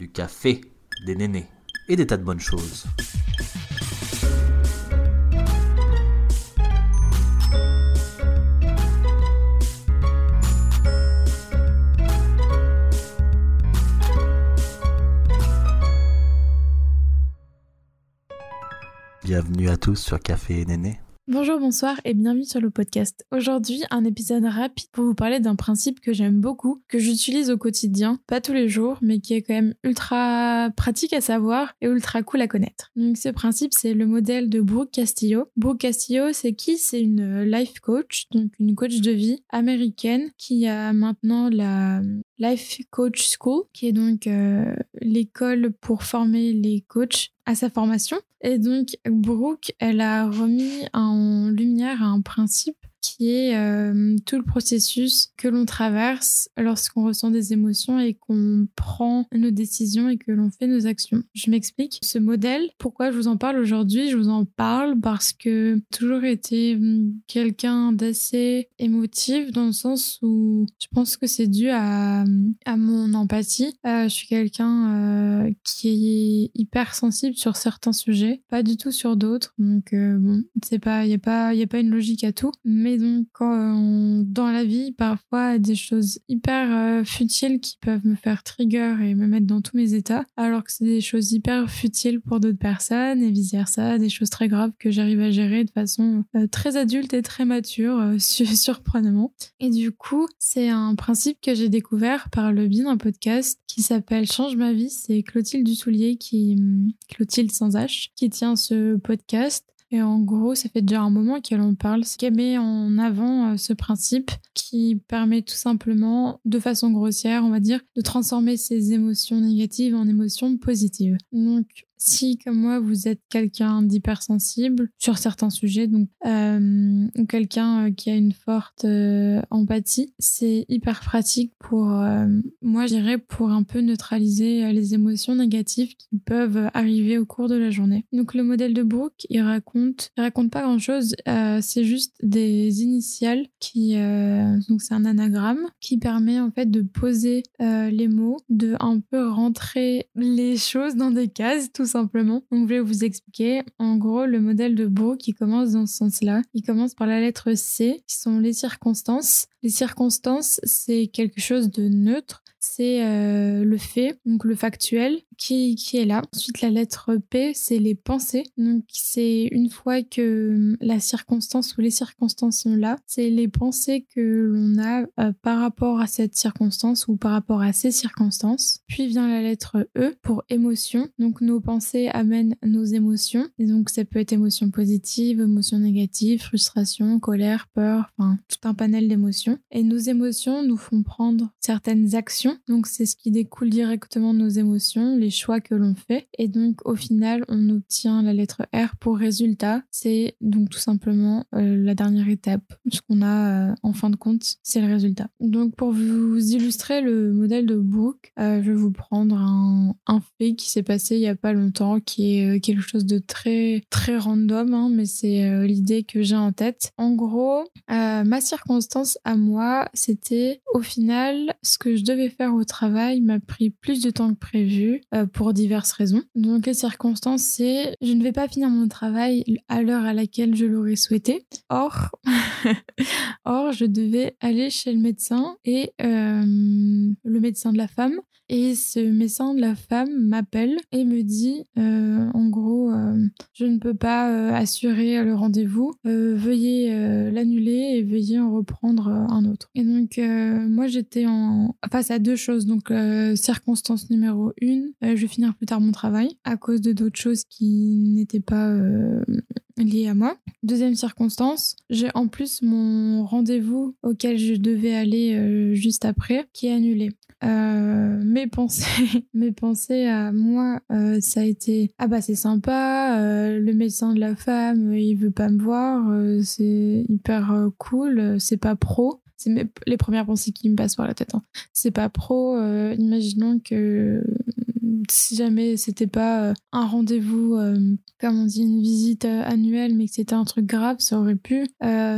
du café, des nénés et des tas de bonnes choses. Bienvenue à tous sur Café et Néné. Bonjour, bonsoir et bienvenue sur le podcast. Aujourd'hui, un épisode rapide pour vous parler d'un principe que j'aime beaucoup, que j'utilise au quotidien, pas tous les jours, mais qui est quand même ultra pratique à savoir et ultra cool à connaître. Donc ce principe, c'est le modèle de Brooke Castillo. Brooke Castillo, c'est qui? C'est une life coach, donc une coach de vie américaine qui a maintenant la Life Coach School, qui est donc euh, l'école pour former les coachs à sa formation. Et donc, Brooke, elle a remis en lumière un principe qui est euh, tout le processus que l'on traverse lorsqu'on ressent des émotions et qu'on prend nos décisions et que l'on fait nos actions. Je m'explique. Ce modèle, pourquoi je vous en parle aujourd'hui? Je vous en parle parce que j'ai toujours été hum, quelqu'un d'assez émotif dans le sens où je pense que c'est dû à, à mon empathie. Euh, je suis quelqu'un euh, qui est hyper sensible sur certains sujets, pas du tout sur d'autres. Donc bon, c'est pas, il y a pas, il y a pas une logique à tout, mais et donc, quand dans la vie, parfois, des choses hyper euh, futiles qui peuvent me faire trigger et me mettre dans tous mes états, alors que c'est des choses hyper futiles pour d'autres personnes et vice-versa, des choses très graves que j'arrive à gérer de façon euh, très adulte et très mature, euh, surprenamment. Et du coup, c'est un principe que j'ai découvert par le biais d'un podcast qui s'appelle Change ma vie. C'est Clotilde Dussoulier qui, Clotilde sans H, qui tient ce podcast. Et en gros, ça fait déjà un moment qu'elle en parle, qu'elle met en avant euh, ce principe qui permet tout simplement, de façon grossière, on va dire, de transformer ses émotions négatives en émotions positives. Donc, si, comme moi, vous êtes quelqu'un d'hypersensible sur certains sujets, donc euh, quelqu'un euh, qui a une forte euh, empathie, c'est hyper pratique pour, moi, je dirais, pour un peu neutraliser les émotions négatives qui peuvent arriver au cours de la journée. Donc, le modèle de Brooke, il raconte, il raconte pas grand-chose, c'est juste des initiales qui, donc c'est un anagramme qui permet en fait de poser les mots, de un peu rentrer les choses dans des cases, tout simplement. Donc, je vais vous expliquer. En gros, le modèle de Beau qui commence dans ce sens-là. Il commence par la lettre C, qui sont les circonstances. Les circonstances, c'est quelque chose de neutre c'est euh, le fait, donc le factuel, qui, est là. Ensuite, la lettre P, c'est les pensées. Donc, c'est une fois que hum, la circonstance ou les circonstances sont là, c'est les pensées que l'on a euh, par rapport à cette circonstance ou par rapport à ces circonstances. Puis vient la lettre E pour émotion. Donc, nos pensées amènent nos émotions. Et donc, ça peut être émotion positive, émotion négative, frustration, colère, peur, enfin, tout un panel d'émotions. Et nos émotions nous font prendre certaines actions donc c'est ce qui découle directement de nos émotions, choix que l'on fait. Et donc au final, on obtient la lettre R pour résultat. C'est donc tout simplement euh, la dernière étape. Ce qu'on a euh, en fin de compte, c'est le résultat. Donc pour vous illustrer le modèle de Brooke, euh, je vais vous prendre un, fait qui s'est passé il y a pas longtemps, qui est quelque chose de très très random, hein, mais c'est l'idée que j'ai en tête. En gros, ma circonstance à moi, c'était au final ce que je devais faire au travail m'a pris plus de temps que prévu pour diverses raisons. Donc les circonstances, c'est je ne vais pas finir mon travail à l'heure à laquelle je l'aurais souhaité. Or, or je devais aller chez le médecin et euh, le médecin de la femme et ce médecin de la femme m'appelle et me dit, euh, en gros, euh, je ne peux pas euh, assurer le rendez-vous, veuillez l'annuler et veuillez en reprendre un autre. Et donc, moi, j'étais face à deux choses. Donc, circonstance numéro une, je vais finir plus tard mon travail à cause de d'autres choses qui n'étaient pas liées à moi. Deuxième circonstance, j'ai en plus mon rendez-vous auquel je devais aller juste après qui est annulé. Euh, mes pensées, mes pensées à moi, euh, ça a été ah bah c'est sympa, euh, le médecin de la femme, il veut pas me voir, c'est hyper cool, c'est pas pro. C'est les premières pensées qui me passent par la tête. Hein. C'est pas pro. imaginons que si jamais c'était pas un rendez-vous, comme on dit, une visite annuelle, mais que c'était un truc grave, ça aurait pu.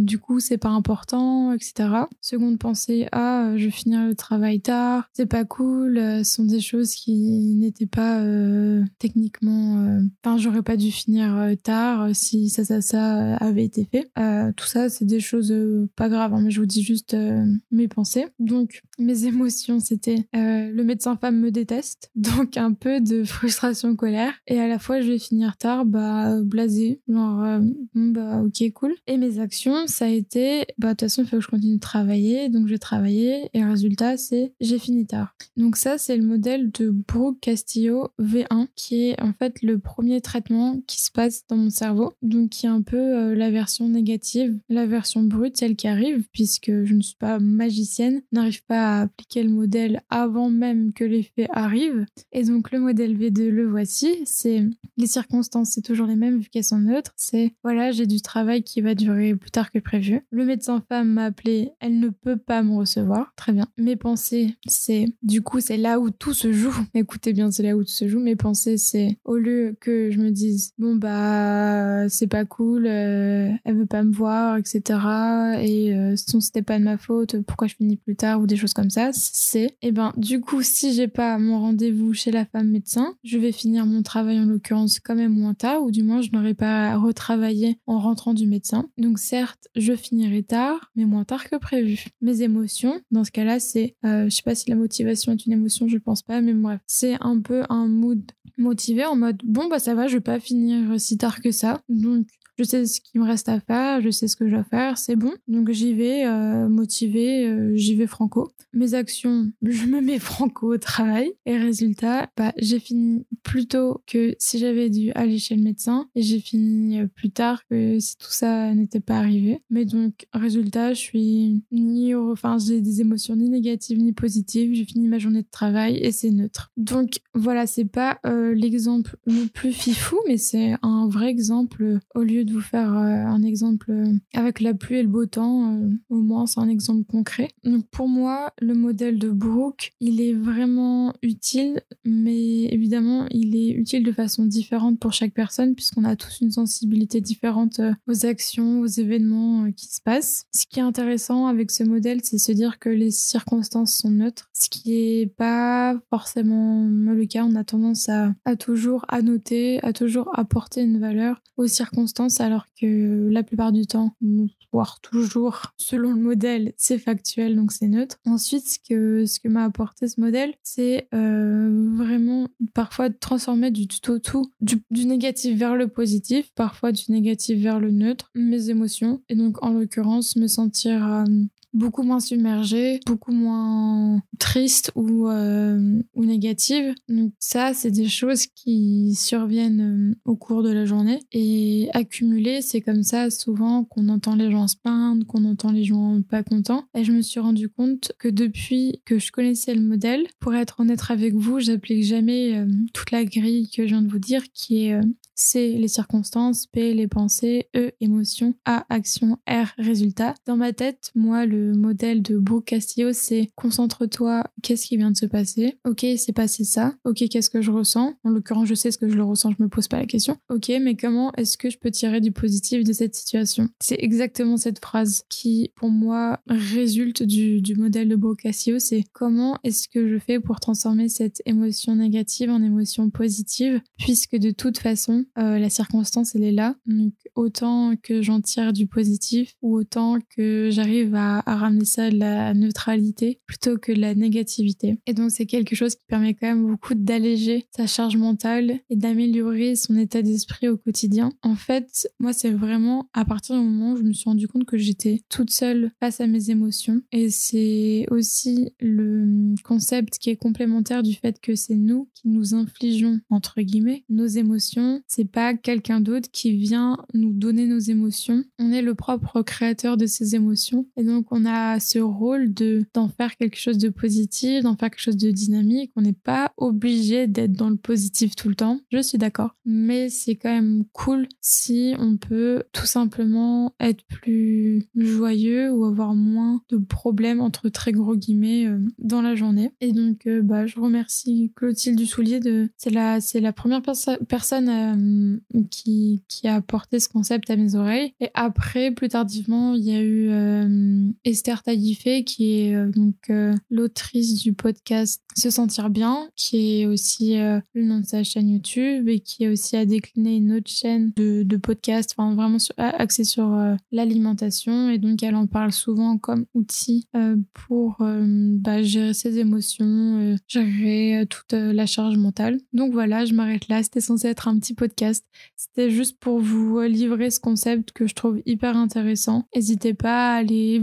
du coup, c'est pas important, etc. Seconde pensée, ah, je vais finir le travail tard, c'est pas cool, ce sont des choses qui n'étaient pas techniquement. Enfin, j'aurais pas dû finir tard si ça, ça, ça avait été fait. tout ça, c'est des choses pas graves, hein, mais je vous dis juste mes pensées. Donc, mes émotions, c'était le médecin femme me déteste, donc un peu de frustration, colère, et à la fois je vais finir tard, bah blasé, genre bon bah ok cool. Et mes actions, ça a été bah de toute façon il faut que je continue de travailler, donc j'ai travaillé et résultat c'est j'ai fini tard. Donc ça c'est le modèle de Brooke Castillo V1 qui est en fait le premier traitement qui se passe dans mon cerveau, donc qui est un peu la version négative, la version brute, celle qui arrive puisque je ne suis pas magicienne, n'arrive pas à appliquer le modèle avant même que l'effet arrive. Et donc le modèle V2, le voici, c'est les circonstances, c'est toujours les mêmes vu qu'elles sont neutres. C'est voilà, j'ai du travail qui va durer plus tard que prévu. Le médecin femme m'a appelé, elle ne peut pas me recevoir. Très bien. Mes pensées, c'est du coup, c'est là où tout se joue. Écoutez bien, c'est là où tout se joue. Mes pensées, c'est au lieu que je me dise bon bah c'est pas cool, euh, elle veut pas me voir, etc. Et euh, c'était pas de ma faute, pourquoi je finis plus tard ou des choses comme ça. C'est et eh ben du coup si j'ai pas mon rendez-vous chez la femme médecin, je vais finir mon travail en l'occurrence quand même moins tard, ou du moins je n'aurai pas retravaillé en rentrant du médecin. Donc certes, je finirai tard, mais moins tard que prévu. Mes émotions, dans ce cas-là, c'est, euh, je sais pas si la motivation est une émotion, je pense pas, mais bref, c'est un peu un mood motivé en mode bon bah ça va, je vais pas finir si tard que ça, donc je sais ce qu'il me reste à faire, je sais ce que je dois faire, c'est bon. Donc j'y vais euh, motivé, euh, j'y vais franco. Mes actions, je me mets franco au travail. Et résultat, bah, j'ai fini plus tôt que si j'avais dû aller chez le médecin. Et j'ai fini euh, plus tard que si tout ça n'était pas arrivé. Mais donc, résultat, je suis ni, enfin, j'ai des émotions ni négatives ni positives. J'ai fini ma journée de travail et c'est neutre. Donc voilà, c'est pas l'exemple le plus fifou, mais c'est un vrai exemple au lieu de vous faire euh, un exemple euh, avec la pluie et le beau temps, euh, au moins c'est un exemple concret. Donc pour moi, le modèle de Brooke, il est vraiment utile, mais évidemment, il est utile de façon différente pour chaque personne puisqu'on a tous une sensibilité différente aux actions, aux événements qui se passent. Ce qui est intéressant avec ce modèle, c'est se dire que les circonstances sont neutres, ce qui est pas forcément le cas. On a tendance à, à toujours annoter, à toujours apporter une valeur aux circonstances alors que la plupart du temps, voire toujours, selon le modèle, c'est factuel, donc c'est neutre. Ensuite, ce que, ce que m'a apporté ce modèle, c'est euh, vraiment parfois de transformer du tout au tout, du, du, négatif vers le positif, parfois du négatif vers le neutre, mes émotions, et donc en l'occurrence me sentir euh, beaucoup moins submergée, beaucoup moins triste ou, euh, ou négative. Donc ça, c'est des choses qui surviennent euh, au cours de la journée. Et accumuler, c'est comme ça souvent qu'on entend les gens se plaindre, qu'on entend les gens pas contents. Et je me suis rendu compte que depuis que je connaissais le modèle, pour être honnête avec vous, j'applique jamais euh, toute la grille que je viens de vous dire, qui est C, les circonstances, P, les pensées, E, émotions, A, action, R, résultat. Dans ma tête, moi, le modèle de Beau Castillo, c'est concentre-toi, qu'est-ce qui vient de se passer? Ok, c'est passé ça. Ok, qu'est-ce que je ressens? En l'occurrence, je sais ce que je le ressens, je me pose pas la question. Ok, mais comment est-ce que je peux tirer du positif de cette situation? C'est exactement cette phrase qui, pour moi, résulte du, du modèle de Beau Castillo, c'est comment est-ce que je fais pour transformer cette émotion négative en émotion positive, puisque de toute façon, euh, la circonstance, elle est là. Donc, autant que j'en tire du positif ou autant que j'arrive à, ramener ça de la neutralité plutôt que la négativité. Et donc, c'est quelque chose qui permet quand même beaucoup d'alléger sa charge mentale et d'améliorer son état d'esprit au quotidien. En fait, moi, c'est vraiment à partir du moment où je me suis rendu compte que j'étais toute seule face à mes émotions. Et c'est aussi le concept qui est complémentaire du fait que c'est nous qui nous infligeons, entre guillemets, nos émotions c'est pas quelqu'un d'autre qui vient nous donner nos émotions. On est le propre créateur de ces émotions et donc on on a ce rôle de d'en faire quelque chose de positif, d'en faire quelque chose de dynamique. On n'est pas obligé d'être dans le positif tout le temps. Je suis d'accord, mais c'est quand même cool si on peut tout simplement être plus joyeux ou avoir moins de problèmes entre très gros guillemets euh, dans la journée. Et donc, euh, bah, je remercie Clotilde Dussoulier de, c'est la, c'est la première personne euh, qui, qui a apporté ce concept à mes oreilles. Et après, plus tardivement, il y a eu Esther Taïfé qui est donc l'autrice du podcast Se sentir bien, qui est aussi le nom de sa chaîne YouTube et qui aussi a décliné une autre chaîne de, de podcast, enfin vraiment axée sur l'alimentation. Et donc, elle en parle souvent comme outil pour bah, gérer ses émotions, gérer toute la charge mentale. Donc voilà, je m'arrête là. C'était censé être un petit podcast. C'était juste pour vous livrer ce concept que je trouve hyper intéressant. N'hésitez pas à aller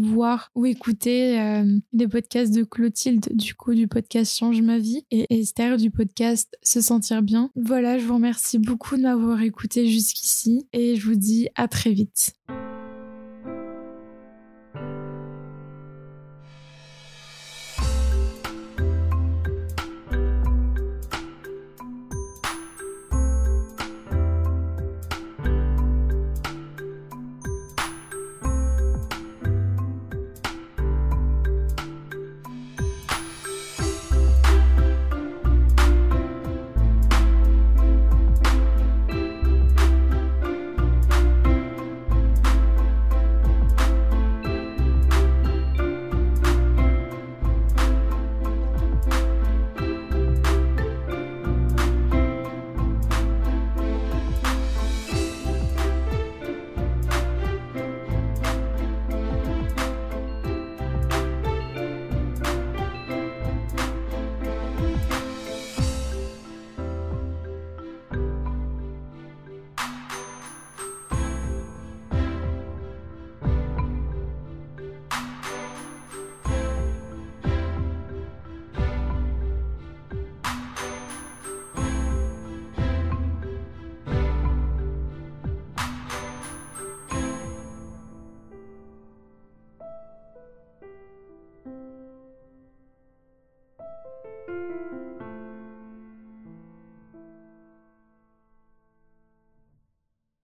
ou écouter euh, les podcasts de Clotilde, du coup, du podcast Change ma vie, et Esther du podcast Se sentir bien. Voilà, je vous remercie beaucoup de m'avoir écouté jusqu'ici et je vous dis à très vite.